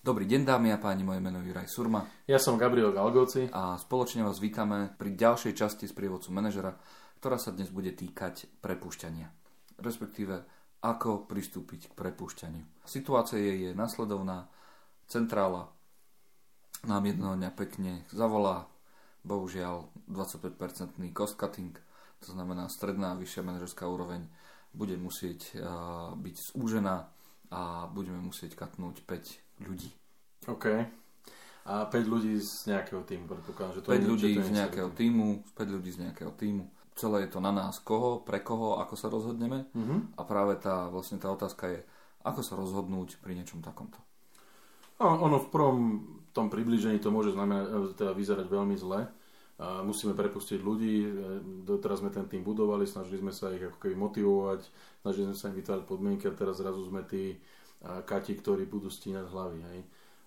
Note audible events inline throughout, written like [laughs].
Dobrý deň dámy a páni, moje meno je Juraj Surma. Ja som Gabriel Galgoci. A spoločne vás vítame pri ďalšej časti z prievodcu manažera, ktorá sa dnes bude týkať prepúšťania. Respektíve, ako pristúpiť k prepúšťaniu. Situácia je, nasledovná. Centrála nám jedného dňa pekne zavolá, bohužiaľ 25-percentný cost cutting, to znamená stredná a vyššia manažerská úroveň, bude musieť byť zúžená a budeme musieť katnúť 5 ľudí. OK. A 5 ľudí z nejakého týmu, predpokladám, že to 5 je, ľudí to z nejakého týmu, 5 ľudí z nejakého týmu. Celé je to na nás, koho, pre koho, ako sa rozhodneme. Uh-huh. A práve tá, vlastne tá otázka je, ako sa rozhodnúť pri niečom takomto. No, ono v prvom tom približení to môže znamenať, e, teda vyzerať veľmi zle. A musíme prepustiť ľudí, e, doteraz sme ten tým budovali, snažili sme sa ich ako keby motivovať, snažili sme sa im vytvárať podmienky a teraz zrazu sme tí kati, ktorí budú stínať hlavy. Hej.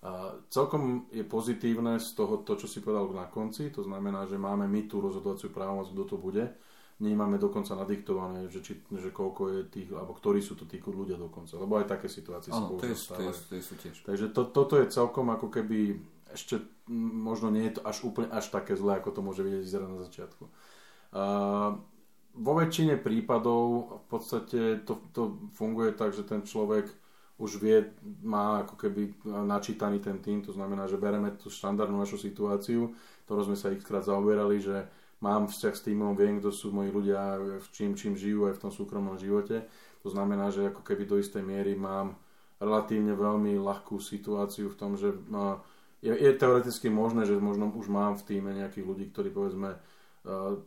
A celkom je pozitívne z toho, to, čo si povedal na konci, to znamená, že máme my tú rozhodovaciu právomoc, kto to bude. Nemáme dokonca nadiktované, že, či, že koľko je tých, alebo ktorí sú to tí ľudia dokonca, lebo aj také situácie sa to, je, to, je, to je sú tiež. Takže to, toto je celkom ako keby ešte možno nie je to až úplne až také zlé, ako to môže vidieť vyzerať na začiatku. A, vo väčšine prípadov v podstate to, to funguje tak, že ten človek už vie, má ako keby načítaný ten tým, to znamená, že bereme tú štandardnú našu situáciu, ktorú sme sa ich krát zaoberali, že mám vzťah s týmom, viem, kto sú moji ľudia, v čím, čím žijú aj v tom súkromnom živote. To znamená, že ako keby do istej miery mám relatívne veľmi ľahkú situáciu v tom, že je, je teoreticky možné, že možno už mám v týme nejakých ľudí, ktorí povedzme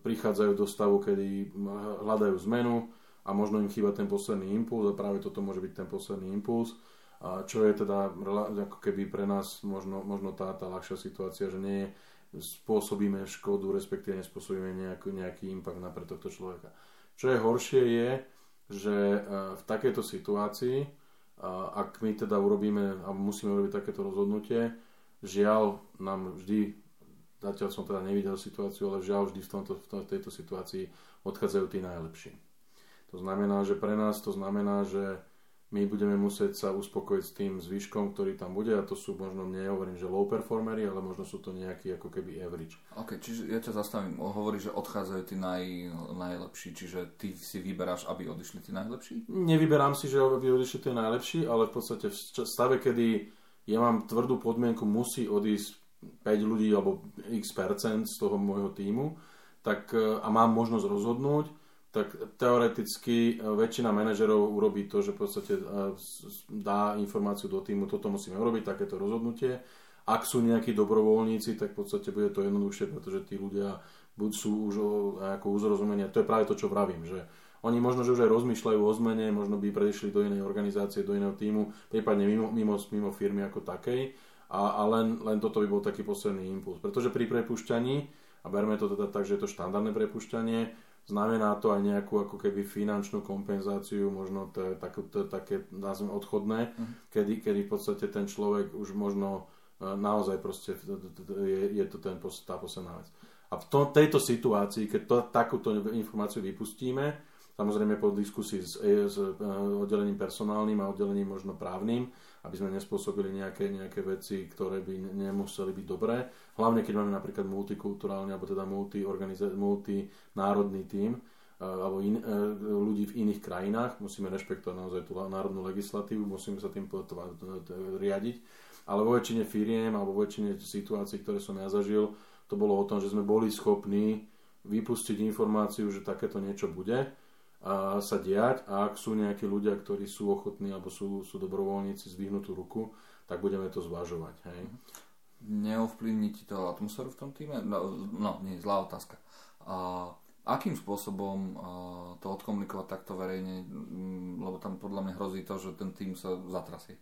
prichádzajú do stavu, kedy hľadajú zmenu, a možno im chýba ten posledný impuls a práve toto môže byť ten posledný impuls. Čo je teda ako keby pre nás možno, možno tá, tá ľahšia situácia, že nie spôsobíme škodu, respektíve nespôsobíme nejaký, nejaký impact na pre tohto človeka. Čo je horšie je, že e, v takejto situácii, ak my teda urobíme a musíme urobiť takéto rozhodnutie, žiaľ nám vždy, zatiaľ som teda nevidel situáciu, ale žiaľ vždy v, tomto, v tejto situácii odchádzajú tí najlepší. To znamená, že pre nás to znamená, že my budeme musieť sa uspokojiť s tým zvyškom, ktorý tam bude a to sú možno, nehovorím, že low performery, ale možno sú to nejaký ako keby average. Ok, čiže ja ťa zastavím. Hovorí, že odchádzajú tí naj, najlepší, čiže ty si vyberáš, aby odišli tí najlepší? Nevyberám si, že aby odišli tí najlepší, ale v podstate v stave, kedy ja mám tvrdú podmienku, musí odísť 5 ľudí alebo x percent z toho môjho týmu, tak, a mám možnosť rozhodnúť, tak teoreticky e, väčšina manažerov urobí to, že v podstate e, dá informáciu do týmu, toto musíme urobiť, takéto rozhodnutie. Ak sú nejakí dobrovoľníci, tak v podstate bude to jednoduchšie, pretože tí ľudia buď sú už o, ako uzrozumenia. To je práve to, čo vravím, že oni možno, že už aj rozmýšľajú o zmene, možno by predišli do inej organizácie, do iného týmu, prípadne mimo, mimo, mimo firmy ako takej. A, a len, len toto by bol taký posledný impuls. Pretože pri prepušťaní, a berme to teda tak, že je to štandardné prepušťanie, Znamená to aj nejakú ako keby finančnú kompenzáciu, možno to je, tak, to je také, nazvem, odchodné, uh-huh. kedy, kedy v podstate ten človek už možno e, naozaj proste je, je to ten, tá posledná vec. A v to, tejto situácii, keď to, takúto informáciu vypustíme, samozrejme po diskusii s, e, s e, oddelením personálnym a oddelením možno právnym, aby sme nespôsobili nejaké, nejaké veci, ktoré by nemuseli byť dobré. Hlavne keď máme napríklad multikulturálny alebo teda multi multinárodný tím alebo in, e, ľudí v iných krajinách. Musíme rešpektovať naozaj tú národnú legislatívu, musíme sa tým riadiť. Ale vo väčšine firiem alebo vo väčšine situácií, ktoré som ja zažil, to bolo o tom, že sme boli schopní vypustiť informáciu, že takéto niečo bude sa diať a ak sú nejakí ľudia, ktorí sú ochotní alebo sú, sú dobrovoľníci zdvihnúť tú ruku, tak budeme to zvažovať. Hej. Neovplyvní ti to atmosféru v tom týme? No, no nie, zlá otázka. A akým spôsobom a, to odkomunikovať takto verejne, lebo tam podľa mňa hrozí to, že ten tým sa zatrasie.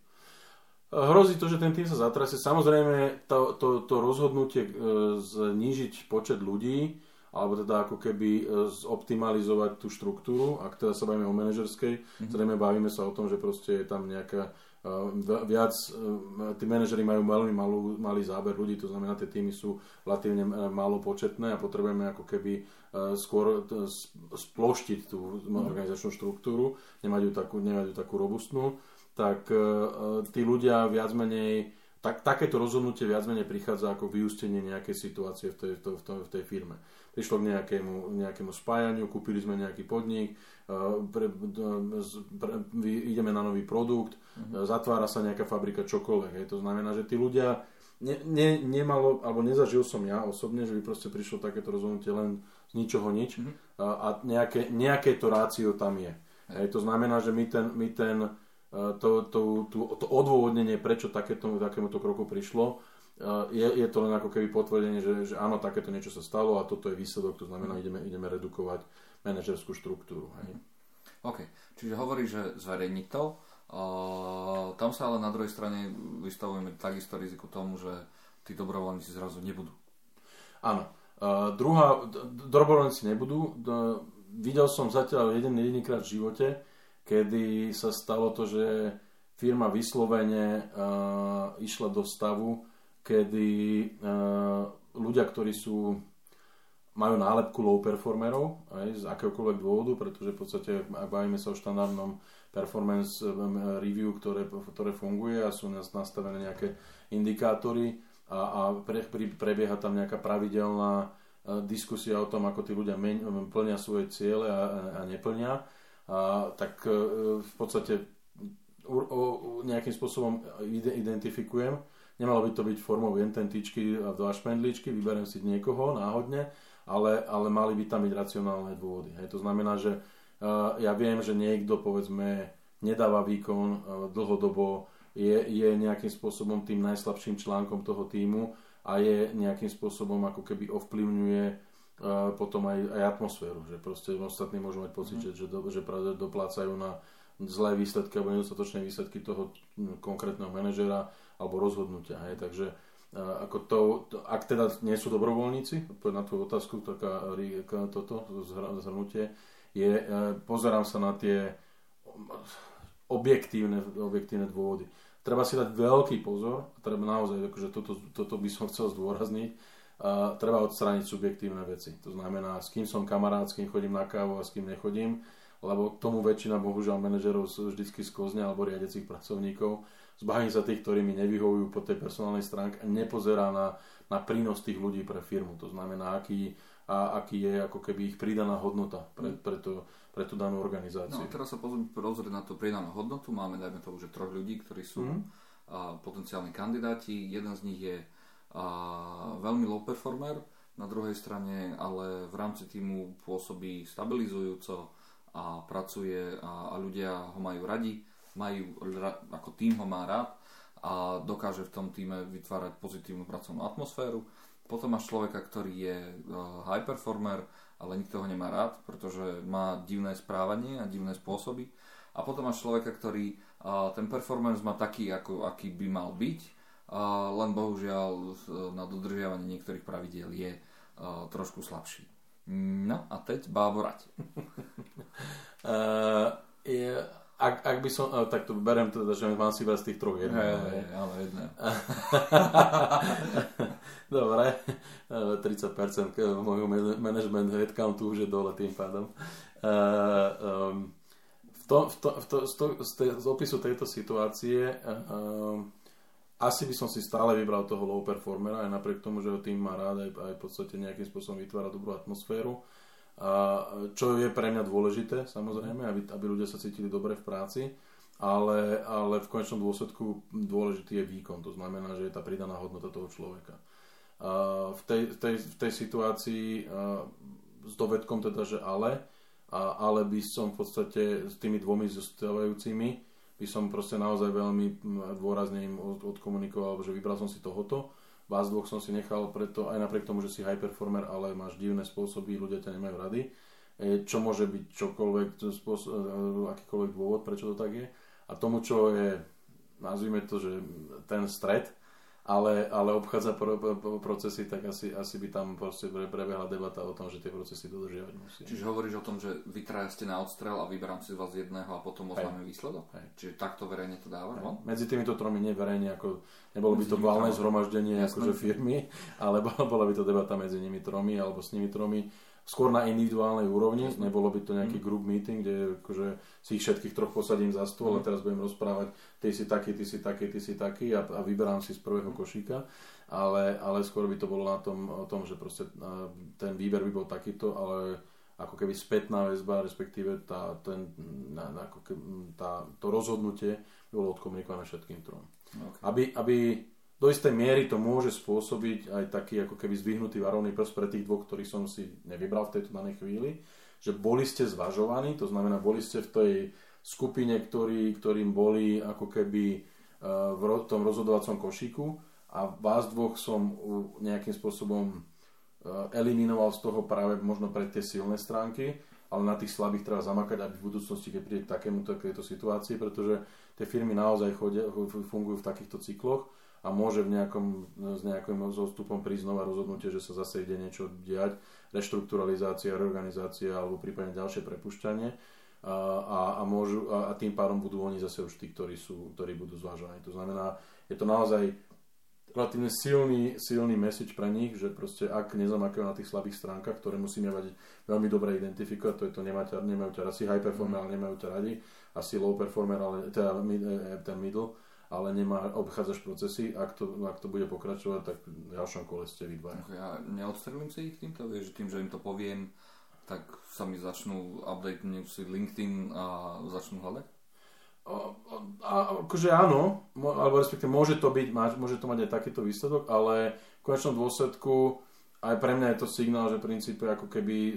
Hrozí to, že ten tým sa zatrasie. Samozrejme, to, to, to rozhodnutie e, znížiť počet ľudí alebo teda ako keby e, zoptimalizovať tú štruktúru, ak teda sa bavíme o manažerskej, mm-hmm. zrejme bavíme sa o tom, že proste je tam nejaká uh, viac, uh, tí manažery majú veľmi malú, malý záber ľudí, to znamená, tie týmy sú relatívne málo početné a potrebujeme ako keby skôr sploštiť tú mm-hmm. organizačnú štruktúru, nemať ju takú, nemať ju takú robustnú, tak tí ľudia viac menej tak, takéto rozhodnutie viac menej prichádza ako vyústenie nejakej situácie v tej, v, tej, v tej firme. Prišlo k nejakému, nejakému spájaniu, kúpili sme nejaký podnik, pre, pre, ideme na nový produkt, uh-huh. zatvára sa nejaká fabrika, čokoľvek. Hej. To znamená, že tí ľudia ne, ne, nemalo, alebo nezažil som ja osobne, že by proste prišlo takéto rozhodnutie len z ničoho nič uh-huh. a, a nejaké, nejaké to rácio tam je. Hej. To znamená, že my ten, my ten to, to, to, to odôvodnenie, prečo takéto, takémuto kroku prišlo, je, je to len ako keby potvrdenie, že, že áno, takéto niečo sa stalo a toto je výsledok, to znamená, ideme, ideme redukovať manažerskú štruktúru. Hej. OK, čiže hovorí, že zverejniť to. Uh, tam sa ale na druhej strane vystavujeme takisto riziku tomu, že tí dobrovoľníci zrazu nebudú. Áno. Uh, druhá, dobrovoľníci nebudú. Uh, videl som zatiaľ jeden jedinýkrát v živote, kedy sa stalo to, že firma vyslovene uh, išla do stavu, kedy uh, ľudia, ktorí sú majú nálepku low performerov aj z akéhokoľvek dôvodu, pretože v podstate ak bavíme sa o štandardnom performance um, review, ktoré, ktoré funguje a sú nastavené nejaké indikátory a, a pre, pre, prebieha tam nejaká pravidelná diskusia o tom, ako tí ľudia men, plnia svoje ciele a, a neplnia, a, tak uh, v podstate u, u, nejakým spôsobom identifikujem Nemalo by to byť formou ententičky a dva špendličky, vyberiem si niekoho náhodne, ale, ale mali by tam byť racionálne dôvody. Hej. To znamená, že uh, ja viem, že niekto povedzme nedáva výkon uh, dlhodobo, je, je nejakým spôsobom tým najslabším článkom toho týmu a je nejakým spôsobom ako keby ovplyvňuje potom aj, aj atmosféru, že proste ostatní môžu mať pocit, mm. že, že, do, že doplácajú na zlé výsledky alebo nedostatočné výsledky toho konkrétneho manažera alebo rozhodnutia. Hej. Takže ako to, to, ak teda nie sú dobrovoľníci, na tú otázku, taká, toto zhrnutie, je, e, pozerám sa na tie objektívne, objektívne dôvody. Treba si dať veľký pozor, treba naozaj, akože toto, toto by som chcel zdôrazniť, treba odstrániť subjektívne veci. To znamená, s kým som kamarát, s kým chodím na kávu a s kým nechodím, lebo k tomu väčšina bohužiaľ manažerov vždycky skozne alebo riadecích pracovníkov zbaví sa tých, ktorí mi nevyhovujú po tej personálnej stránke a nepozerá na, na prínos tých ľudí pre firmu. To znamená, aký, a aký je ako keby ich pridaná hodnota pre, pre, to, pre tú danú organizáciu. No, teraz sa pozrieť na tú pridanú hodnotu. Máme, dajme to už troch ľudí, ktorí sú mm. a, potenciálni kandidáti. Jeden z nich je a, veľmi low performer, na druhej strane ale v rámci týmu pôsobí stabilizujúco a pracuje a, a ľudia ho majú radi majú, ako tým ho má rád a dokáže v tom týme vytvárať pozitívnu pracovnú atmosféru. Potom máš človeka, ktorý je uh, high performer, ale nikto ho nemá rád, pretože má divné správanie a divné spôsoby. A potom máš človeka, ktorý uh, ten performance má taký, ako, aký by mal byť, len bohužiaľ uh, na dodržiavanie niektorých pravidiel je uh, trošku slabší. No a teď báborať. uh, [laughs] je, ak, ak by som, tak to berem teda, že mám si z tých troch jedno. Hej, ale jedno. [laughs] Dobre, 30% môjho management headcountu už je dole tým pádom. Uh, um, v to, v to, v to, z, to, z, te, z opisu tejto situácie um, asi by som si stále vybral toho low performera, aj napriek tomu, že ho tým má rád, aj, aj v podstate nejakým spôsobom vytvára dobrú atmosféru. A čo je pre mňa dôležité, samozrejme, aby, aby ľudia sa cítili dobre v práci, ale, ale v konečnom dôsledku dôležitý je výkon. To znamená, že je tá pridaná hodnota toho človeka. A v, tej, tej, v tej situácii s dovedkom teda, že ale, a, ale by som v podstate s tými dvomi zostávajúcimi by som proste naozaj veľmi dôrazne im odkomunikoval, že vybral som si tohoto Vás dvoch som si nechal preto, aj napriek tomu, že si high performer, ale máš divné spôsoby, ľudia ťa nemajú rady. E, čo môže byť čokoľvek, spôsob, e, akýkoľvek dôvod, prečo to tak je. A tomu, čo je, nazvime to, že ten stred, ale, ale obchádza pro, pro, procesy, tak asi, asi by tam proste prebehla debata o tom, že tie procesy dodržiavať musí. Čiže hovoríš o tom, že vy traja ste na odstrel a vyberám si z vás jedného a potom oznáme výsledok? Hej. Čiže takto verejne to dáva? No? Medzi týmito tromi nie verejne, ako, nebolo by to valné zhromaždenie akože firmy, [laughs] ale bola by to debata medzi nimi tromi alebo s nimi tromi skôr na individuálnej úrovni, nebolo by to nejaký mm. group meeting, kde akože si ich všetkých troch posadím za stôl a teraz budem rozprávať, ty si taký, ty si taký, ty si taký a, a vyberám si z prvého košíka, ale, ale skôr by to bolo na tom, o tom, že proste ten výber by bol takýto, ale ako keby spätná väzba, respektíve tá, ten, na, ako keby, tá, to rozhodnutie bolo odkomunikované všetkým trom. Okay. Aby, aby do istej miery to môže spôsobiť aj taký ako keby zdvihnutý varovný prst pre tých dvoch, ktorých som si nevybral v tejto danej chvíli, že boli ste zvažovaní, to znamená, boli ste v tej skupine, ktorý, ktorým boli ako keby uh, v tom rozhodovacom košíku a vás dvoch som nejakým spôsobom uh, eliminoval z toho práve možno pre tie silné stránky, ale na tých slabých treba zamakať, aby v budúcnosti, keď príde k takémuto, takéto situácii, pretože tie firmy naozaj chodia, fungujú v takýchto cykloch a môže v nejakom, s nejakým zostupom prísť znova rozhodnutie, že sa zase ide niečo diať, reštrukturalizácia, reorganizácia alebo prípadne ďalšie prepušťanie. A, a, a, môžu, a, a tým pádom budú oni zase už tí, ktorí, sú, ktorí budú zvážení. To znamená, je to naozaj relatívne silný, silný message pre nich, že proste ak nezamakajú na tých slabých stránkach, ktoré musíme mať veľmi dobre identifikovať, to je to nemáte, nemajú ťa asi high performer, ale nemajú ťa radi, asi low performer, ale teda e, ten middle, ale nemá, obchádzaš procesy, ak to, ak to bude pokračovať, tak v ďalšom kole ste vy dvaja. Ja neodstrelím si ich týmto, vieš, tým, že im to poviem, tak sa mi začnú update si LinkedIn a začnú hľadať? A, a, akože áno, alebo respektíve môže to byť, môže to mať aj takýto výsledok, ale v konečnom dôsledku aj pre mňa je to signál, že v princípe ako keby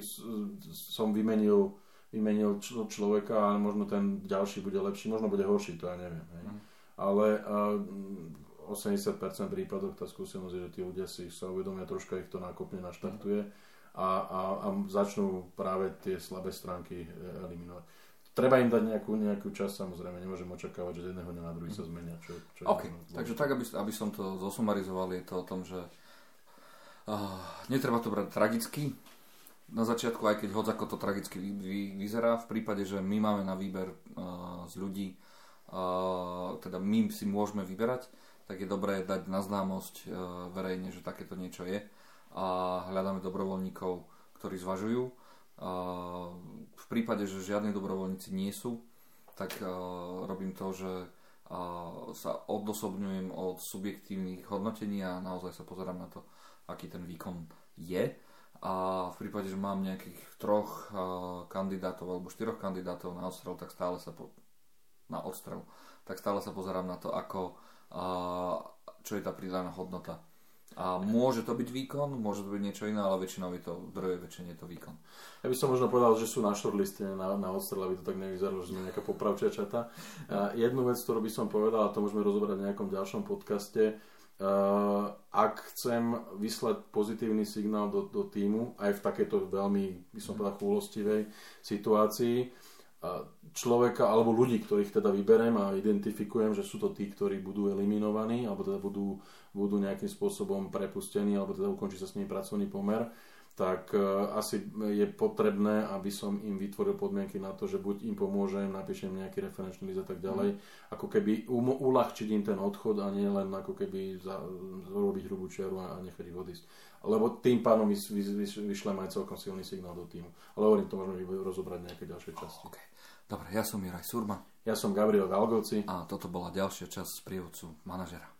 som vymenil, vymenil človeka a možno ten ďalší bude lepší, možno bude horší, to ja neviem. Hej. Mm ale v 80% prípadov tá skúsenosť je, že tí ľudia si sa uvedomia, troška ich to nákopne naštartuje a, a, a začnú práve tie slabé stránky e, eliminovať. Treba im dať nejakú, nejakú čas, samozrejme, nemôžem očakávať, že z jedného dňa na druhý sa zmenia. Čo, čo OK, takže tak, aby, aby som to zosumarizoval, je to o tom, že uh, netreba to brať tragicky, na začiatku, aj keď hoď ako to tragicky vy, vy, vyzerá, v prípade, že my máme na výber uh, z ľudí teda my si môžeme vyberať, tak je dobré dať na známosť e, verejne, že takéto niečo je a hľadáme dobrovoľníkov, ktorí zvažujú. V prípade, že žiadni dobrovoľníci nie sú, tak e, robím to, že sa odosobňujem od subjektívnych hodnotení a naozaj sa pozerám na to, aký ten výkon je. A v prípade, že mám nejakých troch kandidátov alebo štyroch kandidátov na odstrel, tak stále sa na odstrel, tak stále sa pozerám na to, ako, čo je tá pridaná hodnota. A môže to byť výkon, môže to byť niečo iné, ale väčšinou je to, druhej väčšine je to výkon. Ja by som možno povedal, že sú na shortliste na, na odstrel, aby to tak nevyzeralo, že sme nejaká popravčia čata. A jednu vec, ktorú by som povedal, a to môžeme rozobrať v nejakom ďalšom podcaste, Uh, ak chcem vyslať pozitívny signál do, do týmu, aj v takejto veľmi, by som povedal, chúlostivej situácii, človeka alebo ľudí, ktorých teda vyberem a identifikujem, že sú to tí, ktorí budú eliminovaní alebo teda budú, budú nejakým spôsobom prepustení alebo teda ukončí sa s nimi pracovný pomer, tak uh, asi je potrebné, aby som im vytvoril podmienky na to, že buď im pomôžem, napíšem nejaký referenčný list a tak ďalej, mm. ako keby um, uľahčiť im ten odchod a nie len ako keby za, zrobiť hrubú čiaru a nechať ich odísť. Lebo tým pádom vys, vys, vys, vyšlem aj celkom silný signál do týmu. Ale hovorím, to môžeme rozobrať nejaké ďalšie časti. Okay. Dobre, ja som Juraj Surma. Ja som Gabriel Galgoci. A toto bola ďalšia časť z prievodcu manažera.